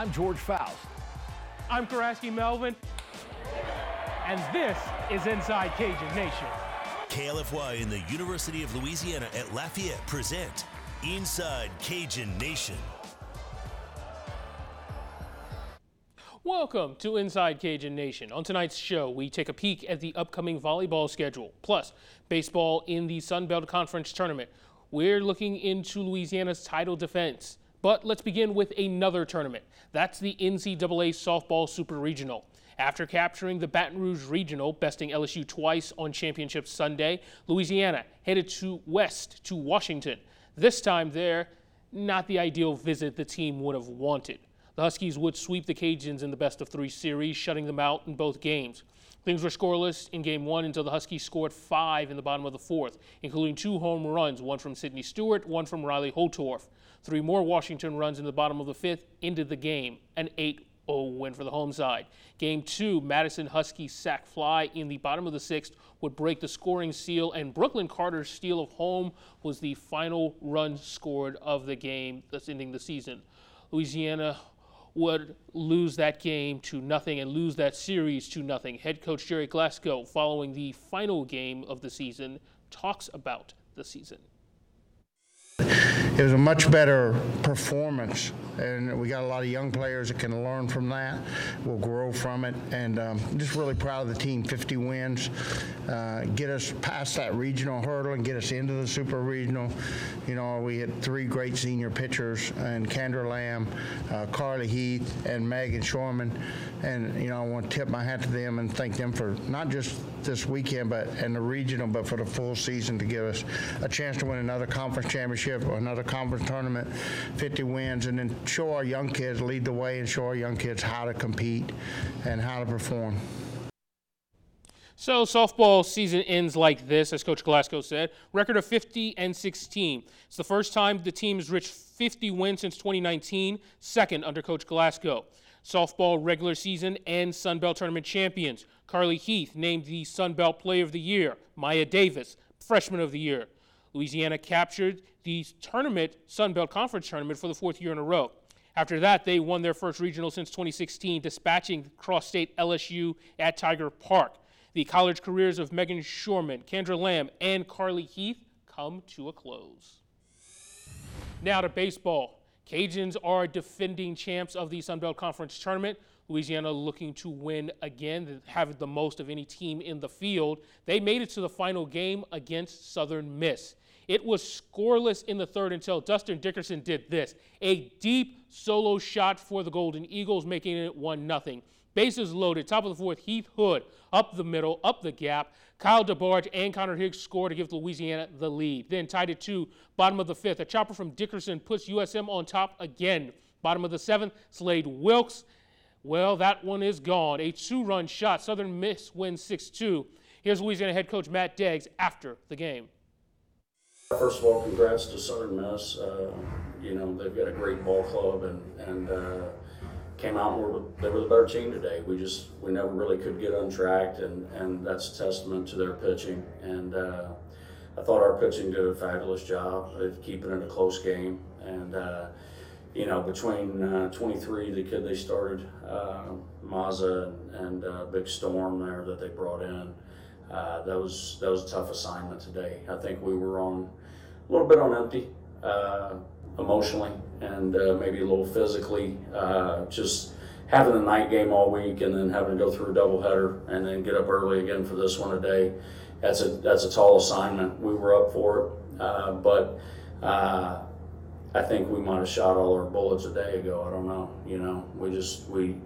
I'm George Faust. I'm Karaski Melvin, and this is Inside Cajun Nation. KLFY and the University of Louisiana at Lafayette present Inside Cajun Nation. Welcome to Inside Cajun Nation. On tonight's show, we take a peek at the upcoming volleyball schedule, plus baseball in the Sun Belt Conference tournament. We're looking into Louisiana's title defense. But let's begin with another tournament. That's the NCAA Softball Super Regional. After capturing the Baton Rouge Regional, besting LSU twice on Championship Sunday, Louisiana headed to west to Washington. This time there, not the ideal visit the team would have wanted. The Huskies would sweep the Cajuns in the best of three series, shutting them out in both games. Things were scoreless in game one until the Huskies scored five in the bottom of the fourth, including two home runs, one from Sidney Stewart, one from Riley Holtorf. Three more Washington runs in the bottom of the fifth ended the game, an 8 0 win for the home side. Game two, Madison Husky sack fly in the bottom of the sixth would break the scoring seal, and Brooklyn Carter's steal of home was the final run scored of the game that's ending the season. Louisiana would lose that game to nothing and lose that series to nothing. Head coach Gerry Glasco, following the final game of the season, talks about the season it was a much better performance, and we got a lot of young players that can learn from that. We'll grow from it, and um, just really proud of the team. 50 wins, uh, get us past that regional hurdle and get us into the super regional. You know, we had three great senior pitchers, and Kandra Lamb, uh, Carly Heath, and Meghan Schorman, and you know, I want to tip my hat to them and thank them for not just this weekend, but and the regional, but for the full season to give us a chance to win another conference championship or another conference tournament, 50 wins, and then show our young kids, lead the way, and show our young kids how to compete and how to perform. So softball season ends like this, as Coach Glasco said. Record of 50 and 16. It's the first time the team has reached 50 wins since 2019, second under Coach Glasco. Softball regular season and Sun Belt tournament champions. Carly Heath named the Sun Belt Player of the Year. Maya Davis, Freshman of the Year. Louisiana captured the tournament, Sun Belt Conference tournament, for the fourth year in a row. After that, they won their first regional since 2016, dispatching cross state LSU at Tiger Park. The college careers of Meghan Schorman, Kandra Lamb, and Carly Heath come to a close. Now to baseball. Cajuns are defending champs of the Sun Belt Conference tournament. Louisiana looking to win again, have the most of any team in the field. They made it to the final game against Southern Miss. It was scoreless in the third until Dustin Dickerson did this a deep solo shot for the Golden Eagles, making it 1 0. Bases loaded, top of the fourth, Heath Hood up the middle, up the gap. Kyle DeBarge and Connor Higgs score to give Louisiana the lead. Then tied it to bottom of the fifth. A chopper from Dickerson puts USM on top again. Bottom of the seventh, Slade Wilkes. Well, that one is gone. A two run shot. Southern Miss wins 6 2. Here's Louisiana head coach Matt Deggs after the game. First of all, congrats to Southern Miss. Uh, you know, they've got a great ball club and, and uh, came out and were, they were the better team today. We just, we never really could get untracked, and, and that's a testament to their pitching. And uh, I thought our pitching did a fabulous job of keeping it a close game. And, uh, you know, between uh, 23, the kid they started, uh, Maza and, uh, Big Storm there that they brought in, that was that was a tough assignment today. I think we were on a little bit on empty uh, emotionally and uh, maybe a little physically. Uh, just having a night game all week and then having to go through a doubleheader and then get up early again for this one today. That's a that's a tall assignment. We were up for it, uh, but I think we might have shot all our bullets a day ago. I don't know. You know, we just we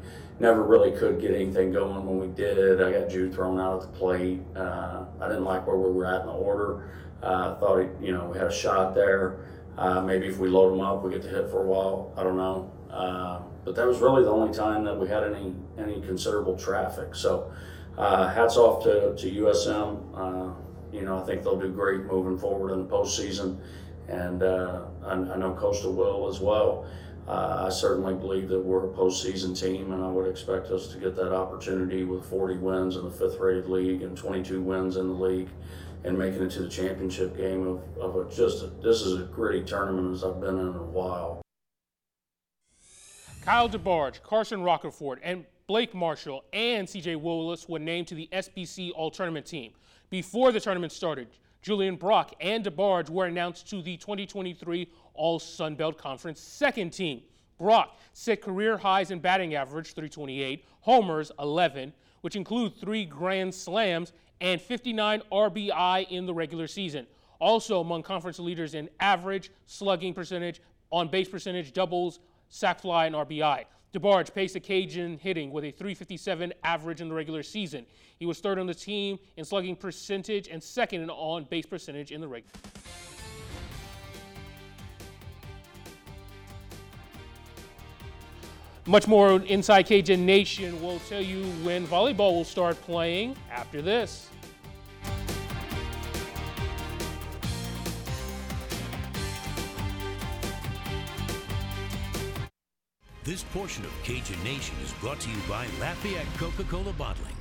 never really could get anything going when we did. I got Jude thrown out at the plate. Uh, I didn't like where we were at in the order. Uh, thought you know we had a shot there. Uh, maybe if we load them up, we get to hit for a while. I don't know. Uh, but that was really the only time that we had any any considerable traffic. So uh, hats off to to USM. Uh, you know, I think they'll do great moving forward in the postseason and uh, I, I, know Coastal will as well. I certainly believe that we're a postseason team, and I would expect us to get that opportunity with 40 wins in the fifth rated league and 22 wins in the league and making it to the championship game of, of a, just a, this is a gritty tournament as I've been in a while. Kyle DeBarge, Carson Roccaforte, and Blake Marshall and CJ Willis were named to the SBC All Tournament team. Before the tournament started, Julian Brock and DeBarge were announced to the 2023 All Sun Belt Conference second team. Brock set career highs in batting average, 328, homers, 11, which include three grand slams and 59 RBI in the regular season. Also among conference leaders in average, slugging percentage, on base percentage, doubles, sac fly, and RBI. DeBarge paced the Cajun hitting with a 357 average in the regular season. He was third on the team in slugging percentage and second in on base percentage in the regular. Much more inside Cajun Nation. We'll tell you when volleyball will start playing after this. This portion of Cajun Nation is brought to you by Lafayette Coca Cola Bottling.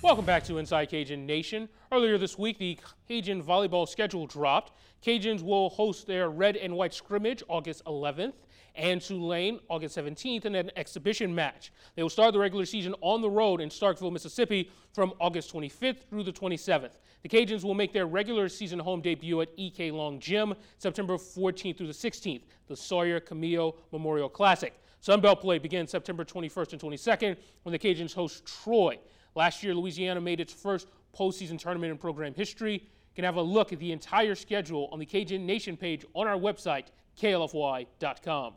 Welcome back to Inside Cajun Nation. Earlier this week, the Cajun volleyball schedule dropped. Cajuns will host their red and white scrimmage August 11th and Tulane August 17th in an exhibition match. They will start the regular season on the road in Starkville, Mississippi from August 25th through the 27th. The Cajuns will make their regular season home debut at EK Long Gym September 14th through the 16th, the Sawyer Camillo Memorial Classic. Sunbelt play begins September 21st and 22nd when the Cajuns host Troy. Last year, Louisiana made its first postseason tournament in program history. You can have a look at the entire schedule on the Cajun Nation page on our website, klfy.com.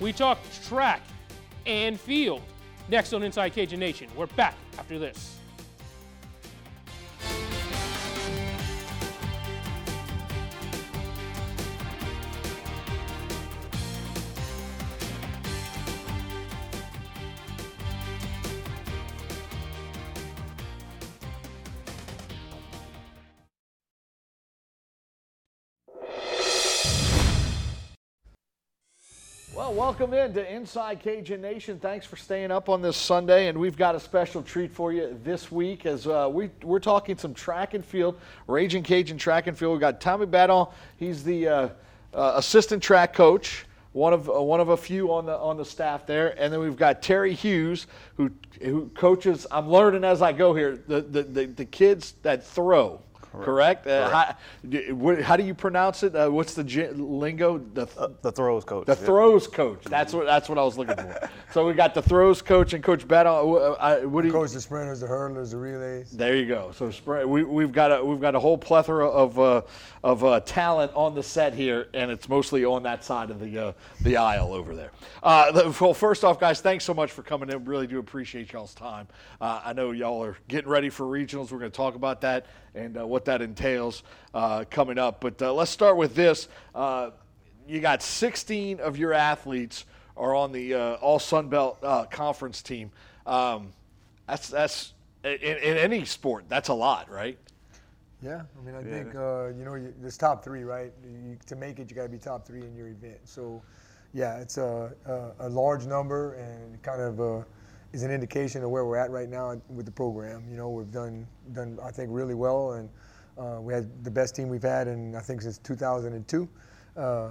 We talk track and field. Next on Inside Cajun Nation. We're back after this. Welcome in to Inside Cajun Nation. Thanks for staying up on this Sunday, and we've got a special treat for you this week as uh, we, we're talking some track and field, Ragin' Cajun track and field. We've got Tommy Badon. He's the uh, uh, assistant track coach, one of uh, one of a few on the on the staff there, and then we've got Terry Hughes, who who coaches. I'm learning as I go here. The the the, the kids that throw. Correct. Uh, how, how do you pronounce it? Uh, what's the j- lingo? The th- The throws coach. the yeah. throws coach. That's what that's what I was looking for. so we got the throws coach and Coach Badon. Uh, uh, what do you? Coach the sprinters, the hurdlers, the relays. There you go. So spr- we, we've got a we've got a whole plethora of uh, of uh, talent on the set here, and it's mostly on that side of the uh, the aisle over there. Uh, the- well, first off, guys, thanks so much for coming in. Really do appreciate y'all's time. Uh, I know y'all are getting ready for regionals. We're going to talk about that and uh, what that entails uh, coming up. But uh, let's start with this. Uh, you got 16 of your athletes are on the uh, All Sun Belt uh, conference team. Um, that's that's in, in any sport. That's a lot, right? Yeah, I mean, I think uh, you know you, there's top three, right? You, to make it, you got to be top three in your event. So, yeah, it's a, a, a large number and kind of uh, is an indication of where we're at right now with the program. You know, we've done done I think really well, and uh, we had the best team we've had in I think since 2002. Uh,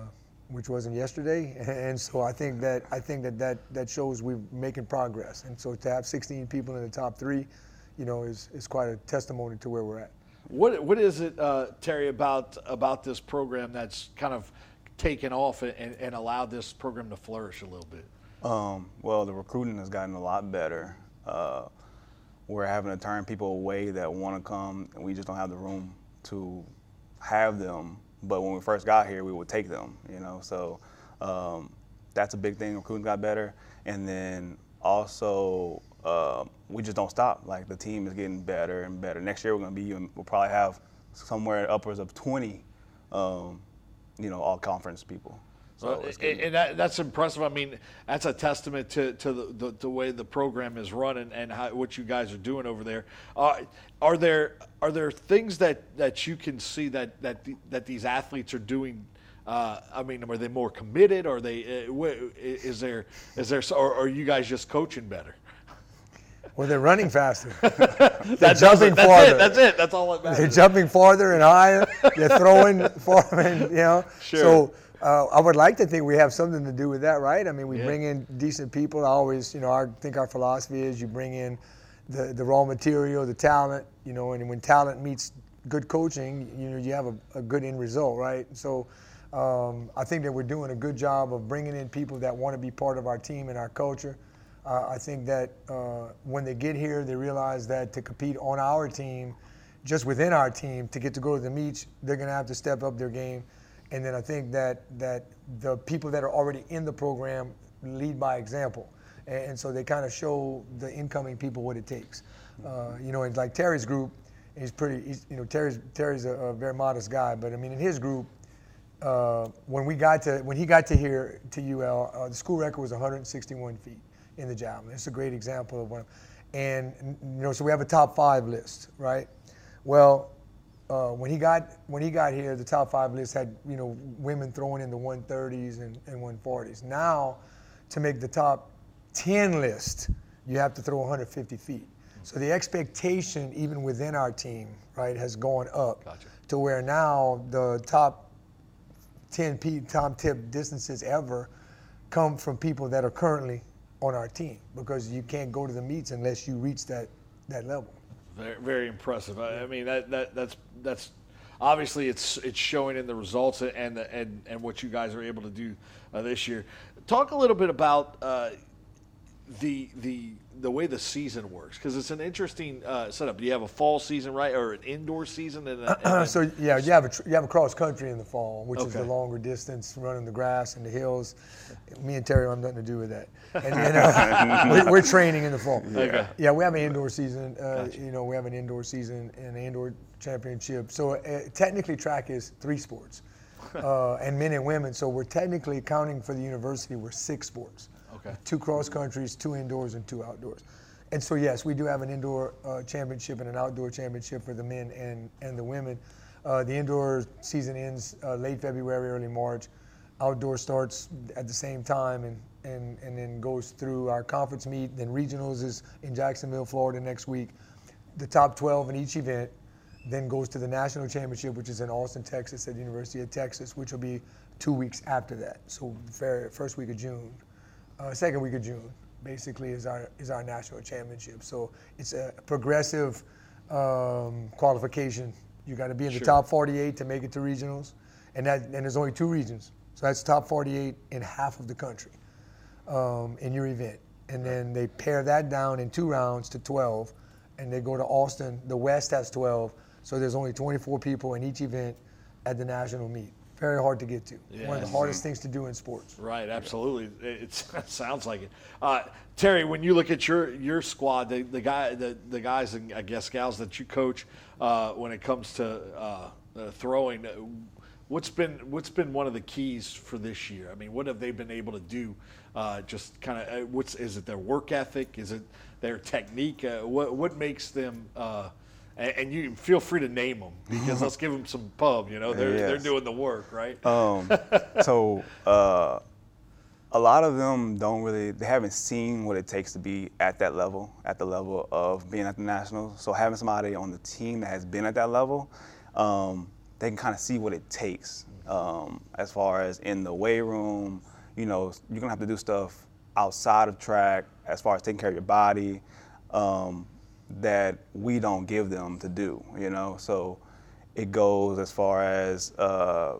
which wasn't yesterday, and so I think that I think that that, that shows we're making progress. And so to have 16 people in the top three, you know, is, is quite a testimony to where we're at. What what is it, uh, Terry, about about this program that's kind of taken off and, and allowed this program to flourish a little bit? Um, well, the recruiting has gotten a lot better. Uh, we're having to turn people away that want to come, and we just don't have the room to have them. But when we first got here, we would take them, you know. So um, that's a big thing. Recruiting got better, and then also uh, we just don't stop. Like the team is getting better and better. Next year we're gonna be even. We'll probably have somewhere upwards of 20, um, you know, all conference people. So Well, it's and that, that's impressive. I mean, that's a testament to, to the, the, the way the program is run and, and how, what you guys are doing over there. Uh, are there are there things that, that you can see that that the, that these athletes are doing? Uh, I mean, are they more committed? Are they? Uh, is there is there? Or are you guys just coaching better? Well, they're running faster. That's jumping that's farther. It, that's it. That's all that they're jumping farther and higher. They're throwing farther, and, you know. Sure. So uh, I would like to think we have something to do with that, right? I mean, we Yeah. bring in decent people. I always, you know, I think our philosophy is you bring in the, the raw material, the talent, you know, and when talent meets good coaching, you know, you have a, a good end result, right? So um, I think that we're doing a good job of bringing in people that want to be part of our team and our culture. Uh, I think that uh, when they get here, they realize that to compete on our team, just within our team, to get to go to the meets, they're going to have to step up their game. And then I think that that the people that are already in the program lead by example, and, and so they kind of show the incoming people what it takes. Uh, you know, and like Terry's group, he's pretty. He's, you know, Terry's Terry's a, a very modest guy, but I mean, in his group, uh, when we got to when he got to here to UL, uh, the school record was 161 feet in the javelin. It's a great example of one. And you know, so we have a top five list, right? Well, uh, when he got when he got here, the top five list had you know women throwing in the 130s and, and 140s. Now, to make the top 10 list, you have to throw 150 feet. So the expectation, even within our team, right, has gone up Gotcha. to where now the top 10 P, top tip distances ever come from people that are currently on our team because you can't go to the meets unless you reach that, that level. Very, very impressive. I, I mean, that, that that's that's obviously it's it's showing in the results and the, and and what you guys are able to do uh, this year. Talk a little bit about uh, the the the way the season works because it's an interesting uh, setup. Do you have a fall season, right, or an indoor season? And, a, and so yeah, you have a tr- you have a cross country in the fall, which is the longer distance, running the grass and the hills. Me and Terry have nothing to do with that. And, and, uh, we're, we're training in the fall. Okay. Yeah, we have an indoor season. Uh, You know, we have an indoor season and an indoor championship. So uh, technically, track is three sports, uh, and men and women. So we're technically counting for the university. We're six sports. Okay. Two cross countries, two indoors, and two outdoors. And so yes, we do have an indoor uh, championship and an outdoor championship for the men and and the women. Uh, the indoor season ends uh, late February, early March. Outdoor starts at the same time and, and, and then goes through our conference meet. Then regionals is in Jacksonville, Florida next week. The top 12 in each event then goes to the national championship, which is in Austin, Texas, at the University of Texas, which will be two weeks after that. So first week of June, uh, second week of June, basically is our is our national championship. So it's a progressive um, qualification. You got to be in the top 48 to make it to regionals, and that and there's only two regions. So that's top 48 in half of the country um, in your event. And then they pare that down in two rounds to 12, and they go to Austin. The West has 12, so there's only 24 people in each event at the national meet. Very hard to get to. One of the hardest things to do in sports. Right, absolutely. It, it sounds like it. Uh, Terry, when you look at your your squad, the, the guy, the, the guys and I guess gals that you coach, uh, when it comes to uh, uh, throwing, uh, what's been what's been one of the keys for this year? I mean, what have they been able to do? Uh, just kind of, uh, what's is it their work ethic? Is it their technique? Uh, what what makes them? Uh, and, and you feel free to name them because let's give them some pub. You know, they're they're doing the work, right? Um, so uh, a lot of them don't really, they haven't seen what it takes to be at that level, at the level of being at the nationals. So having somebody on the team that has been at that level, um, they can kind of see what it takes um, as far as in the weight room. You know, you're gonna have to do stuff outside of track as far as taking care of your body um, that we don't give them to do. You know, so it goes as far as uh,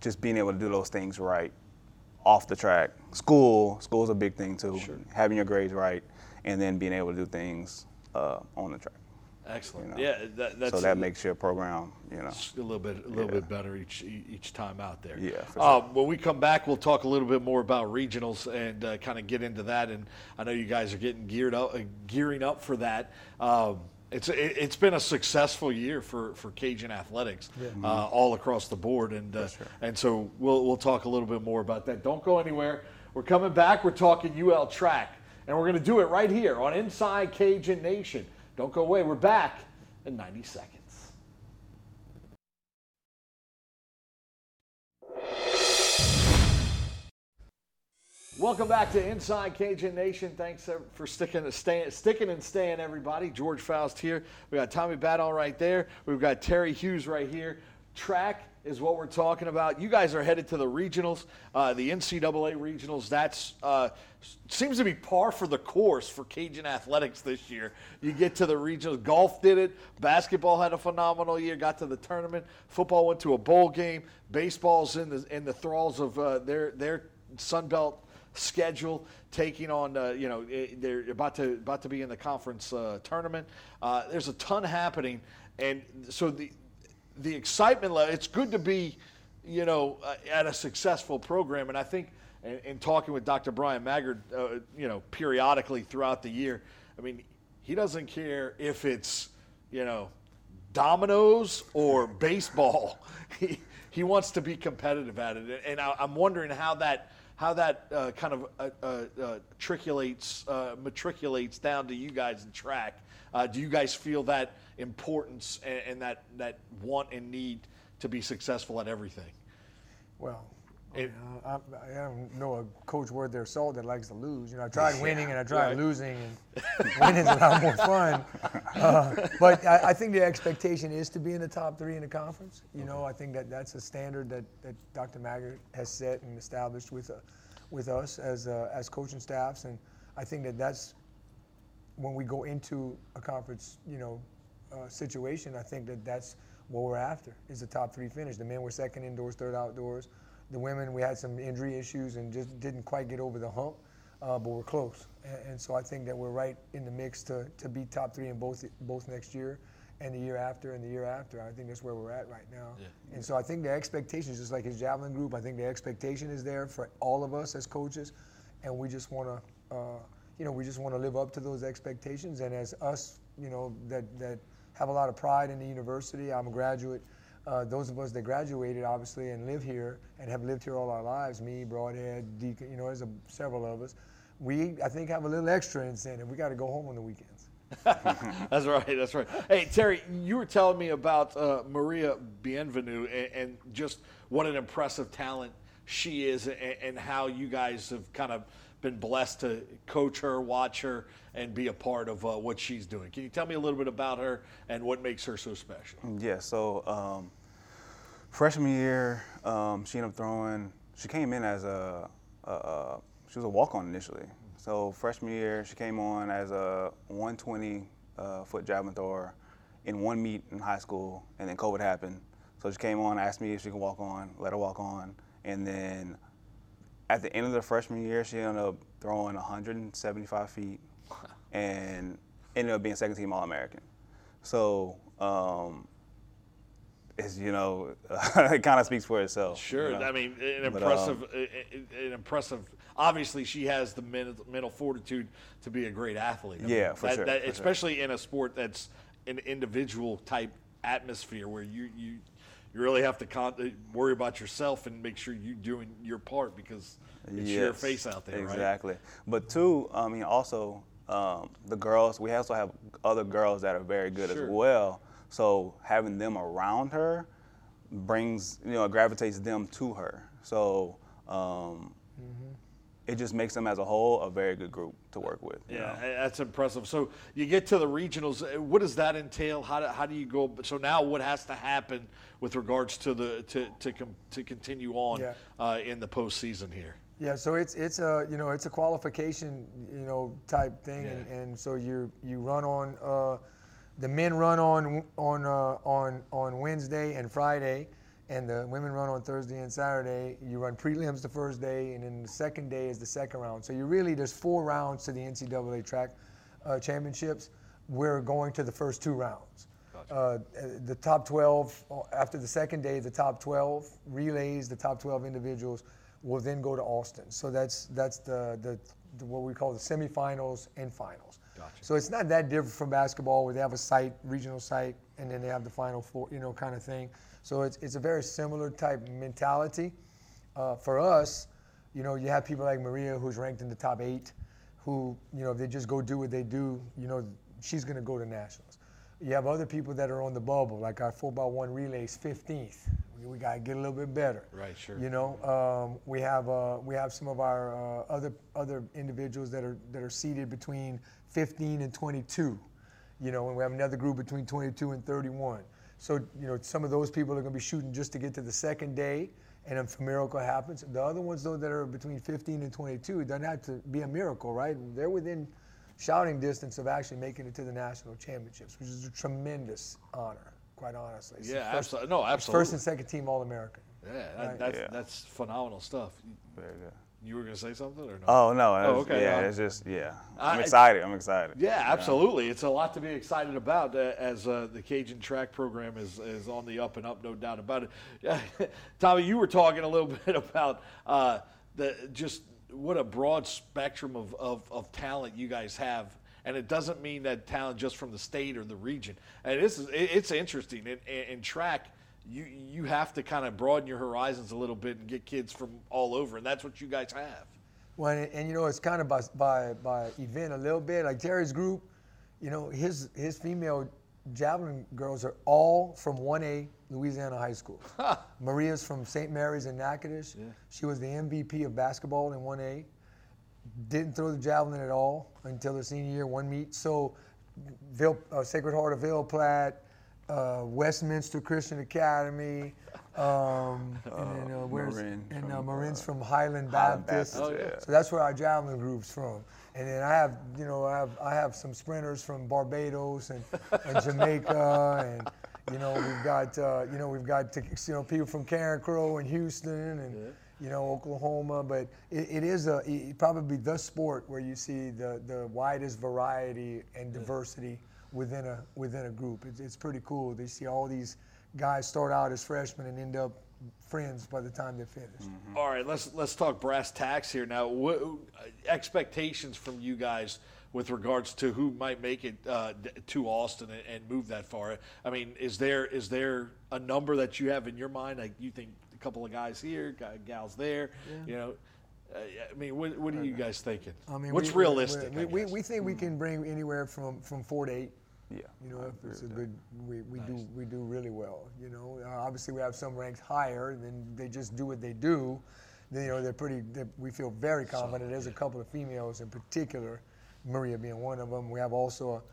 just being able to do those things right off the track. School, school's a big thing too. Having your grades right, and then being able to do things uh, on the track. Excellent. you know. Yeah, that, that's so that makes your program, you know. a little bit a little bit better each each time out there. Yeah, for Um, when we come back, we'll talk a little bit more about regionals and uh, kind of get into that. And I know you guys are getting geared up, uh, gearing up for that. Um, it's it, it's been a successful year for, for Cajun athletics uh, all across the board, and uh, and so we'll we'll talk a little bit more about that. Don't go anywhere. We're coming back. We're talking UL track, and we're going to do it right here on Inside Cajun Nation. Don't go away. We're back in 90 seconds. Welcome back to Inside Cajun Nation. Thanks uh, for sticking, staying, sticking and staying, everybody. George Faust here. We got Tommy Badon right there. We've got Terry Hughes right here. Track is what we're talking about. You guys are headed to the regionals, uh, the NCAA regionals. That's uh, seems to be par for the course for Cajun athletics this year. You get to the regionals. Golf did it. Basketball had a phenomenal year. Got to the tournament. Football went to a bowl game. Baseball's in the in the thralls of uh, their their Sun Belt schedule, taking on, uh, you know, eh, they're about to about to be in the conference uh, tournament. Uh, there's a ton happening, and so the the excitement level. It's good to be, you know, uh, at a successful program, and I think. In, in talking with Dr. Bryan Maggard, uh, you know, periodically throughout the year, I mean, he doesn't care if it's, you know, dominoes or baseball. He, he wants to be competitive at it. And I, am wondering how that how that uh, kind of uh, uh, uh matriculates, uh, matriculates down to you guys in track. Uh, do you guys feel that importance and, and, that, that want and need to be successful at everything? Well, it, I, I, don't know a coach worth their salt that likes to lose. You know, I tried winning and I tried right. losing, and winning's a lot more fun. Uh, but I, I, think the expectation is to be in the top three in the conference. You know, I think that that's a standard that, that Dr. Maggard has set and established with, uh, with us as, uh, as coaching staffs, and I think that that's when we go into a conference, you know, uh, situation. I think that that's what we're after is the top three finish. The men were second indoors, third outdoors. The women, we had some injury issues and just didn't quite get over the hump, uh, but we're close. And, and, so I think that we're right in the mix to, to be top three in both both next year and the year after and the year after. I think that's where we're at right now. Yeah. And so I think the expectation is just like his javelin group. I think the expectation is there for all of us as coaches, and we just want to, uh, you know, we just want to live up to those expectations. And as us, you know, that that have a lot of pride in the university. I'm a graduate uh, those of us that graduated, obviously, and live here and have lived here all our lives, me, Broadhead, Deacon, you know, there's a, several of us, we, I think, have a little extra incentive. We got to go home on the weekends. that's right. That's right. Hey, Terry, you were telling me about uh, Maria Bienvenu and, and, just what an impressive talent she is and, and how you guys have kind of been blessed to coach her, watch her, and be a part of uh, what she's doing. Can you tell me a little bit about her and what makes her so special? Yeah, so um, freshman year, um, she ended up throwing, she came in as a, a, a she was a walk on initially. So freshman year, she came on as a 120 uh, foot javelin thrower in one meet in high school, and then COVID happened. So she came on, asked me if she could walk on, let her walk on, and then at the end of the freshman year, she ended up throwing 175 feet and ended up being second team All American. So, um, it's, you know, it kind of speaks for itself. Sure. You know? I mean, an impressive, but, um, an impressive. Obviously, she has the mental, fortitude to be a great athlete. I yeah, mean, for, that, sure, that, for especially sure. in a sport that's an individual type atmosphere where you you you really have to con- uh, worry about yourself and make sure you're doing your part because it's yes, your face out there, right? exactly. Right? But two, I mean, also um, the girls. We also have other girls that are very good sure. as well. So having them around her brings, you know, gravitates them to her. So um, mm-hmm it just makes them as a whole a very good group to work with. Yeah, know? that's impressive. So you get to the regionals. Uh, what does that entail? How do, how do you go? So now what has to happen with regards to the to to, com, to continue on yeah. uh, in the postseason here? Yeah, so it's it's a you know it's a qualification you know type thing, yeah. and, and so you you run on uh, the men run on on uh, on on Wednesday and Friday and the women run on Thursday and Saturday. You run prelims the first day, and then the second day is the second round. So you really there's four rounds to the NCAA track uh, championships. We're going to the first two rounds. Gotcha. Uh, the top 12 uh, after the second day, the top 12 relays, the top 12 individuals will then go to Austin. So that's that's the the, the what we call the semifinals and finals. Gotcha. So it's not that different from basketball, where they have a site, regional site, and then they have the final four, you know, kind of thing. So it's, it's a very similar type mentality. Uh, for us, you know, you have people like Maria who's ranked in the top eight, who, you know, if they just go do what they do, you know, she's going to go to nationals. You have other people that are on the bubble, like our 4x1 relays 15th. We, we got to get a little bit better. Right, sure. You know, um, we have uh, we have some of our uh, other other individuals that are that are seated between 15 and 22. You know, and we have another group between 22 and 31. So you know, some of those people are going to be shooting just to get to the second day, and if a miracle happens, the other ones though that are between 15 and 22, it doesn't have to be a miracle, right? They're within shouting distance of actually making it to the national championships, which is a tremendous honor, quite honestly. It's Yeah, first- absolutely. No, absolutely. First and second team All American. Yeah, that, Right. that's Yeah. that's phenomenal stuff. Very good. You were gonna say something or no? Oh no! Oh, okay, Yeah, uh, it's just yeah. I- I'm excited. I'm excited. Yeah, absolutely. It's a lot to be excited about uh, as uh, the Cajun track program is, is on the up and up, no doubt about it. Yeah, Tommy, you were talking a little bit about uh, the just what a broad spectrum of, of, of talent you guys have. And it doesn't mean that talent just from the state or the region. And this is it, it's interesting. In, in, in track, you you have to kind of broaden your horizons a little bit and get kids from all over, and that's what you guys have. Well, and, and you know, it's kind of by, by by event a little bit. Like Terry's group, you know, his his female javelin girls are all from 1A Louisiana High School. Maria's from St. Mary's in Natchitoches. She was the MVP of basketball in 1A. Didn't throw the javelin at all until her senior year, one meet. So, Ville, uh, Sacred Heart of Ville Platte, uh, Westminster Christian Academy, um, and then uh, where's Marin and uh, from, Marin's uh, from Highland Highland Baptist. Baptist, Oh, yeah. So that's where our javelin group's from. And then I have, you know, I have I have some sprinters from Barbados and, and Jamaica, and you know we've got uh, you know we've got you know people from Carencro and Houston and you know Oklahoma. But it, it is a it, probably the sport where you see the the widest variety and diversity within a within a group. It's, it's pretty cool. They see all these guys start out as freshmen and end up friends by the time they're finished. All right, let's let's talk brass tacks here now. What expectations from you guys with regards to who might make it uh, to Austin and, and move that far? I mean, is there is there a number that you have in your mind? Like you think a couple of guys here, guy- gals there, you know? Uh, I mean, what, what are you guys thinking? I mean, What's we- we- realistic? We, I we, guess? we think we can bring anywhere from, from four to eight. Yeah. You know, if it's a good, we, we do we do really well. You know, uh, obviously we have some ranked higher, then they just do what they do. Then, you know, they're pretty. They're, we feel very confident. There's a couple of females in particular, Maria being one of them. We have also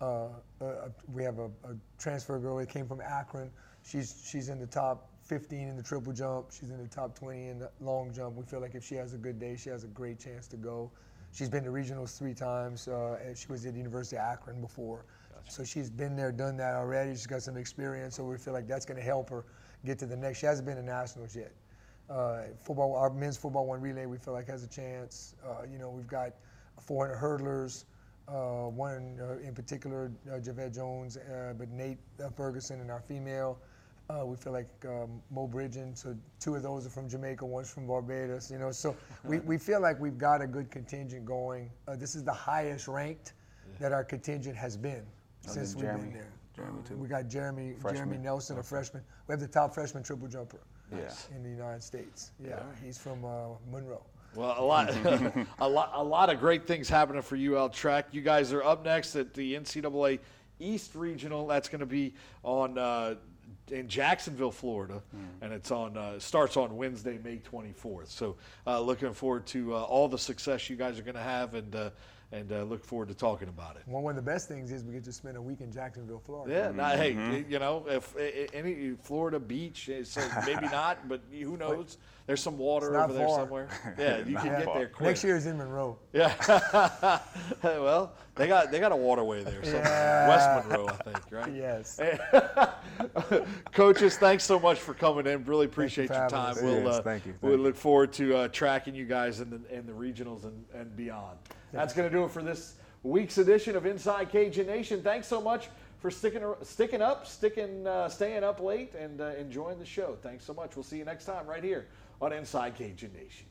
a, uh, a, we have a, a transfer girl that came from Akron. She's she's in the top 15 in the triple jump. She's in the top 20 in the long jump. We feel like if she has a good day, she has a great chance to go. She's been to regionals three times. Uh, and she was at the University of Akron before. So she's been there, done that already. She's got some experience, so we feel like that's going to help her get to the next. She hasn't been to nationals yet. Uh, football, our men's football one relay, we feel like has a chance. Uh, you know, we've got 400 hurdlers. Uh, one uh, in particular, uh, Javette Jones, uh, but Nate uh, Ferguson and our female. Uh, we feel like um, Mo Bridgen, so two of those are from Jamaica, one's from Barbados. You know, so we, we feel like we've got a good contingent going. Uh, this is the highest ranked that our contingent has been since we've Jeremy- been there. Jeremy, too. We got Jeremy Jeremy Nelson, a freshman. We have the top freshman triple jumper Yeah. in the United States. Yeah, he's from uh, Monroe. Well, a lot, a lot, a lot of great things happening for UL Track. You guys are up next at the NCAA East Regional. That's going to be on uh, in Jacksonville, Florida, and it's on uh, starts on Wednesday, May 24th. So, uh, looking forward to uh, all the success you guys are going to have, and uh, and uh, look forward to talking about it. Well, one of the best things is we get to spend a week in Jacksonville, Florida. Yeah, now, hey, you know, if i- i- any Florida beach, eh, so maybe not, but who knows? There's some water not over there far. somewhere. Yeah, you can get far. there quick. Next year is in Monroe. Yeah. well, they got they got a waterway there somewhere. West Monroe, I think, right? Yes. Coaches, thanks so much for coming in. Really appreciate your time. us. We'll Yes, uh, thank you, thank we'll you. look forward to uh, tracking you guys in the in the regionals and, and beyond. That's going to do it for this week's edition of Inside Cajun Nation. Thanks so much for sticking sticking up, sticking uh, staying up late and uh, enjoying the show. Thanks so much. We'll see you next time right here on Inside Cajun Nation.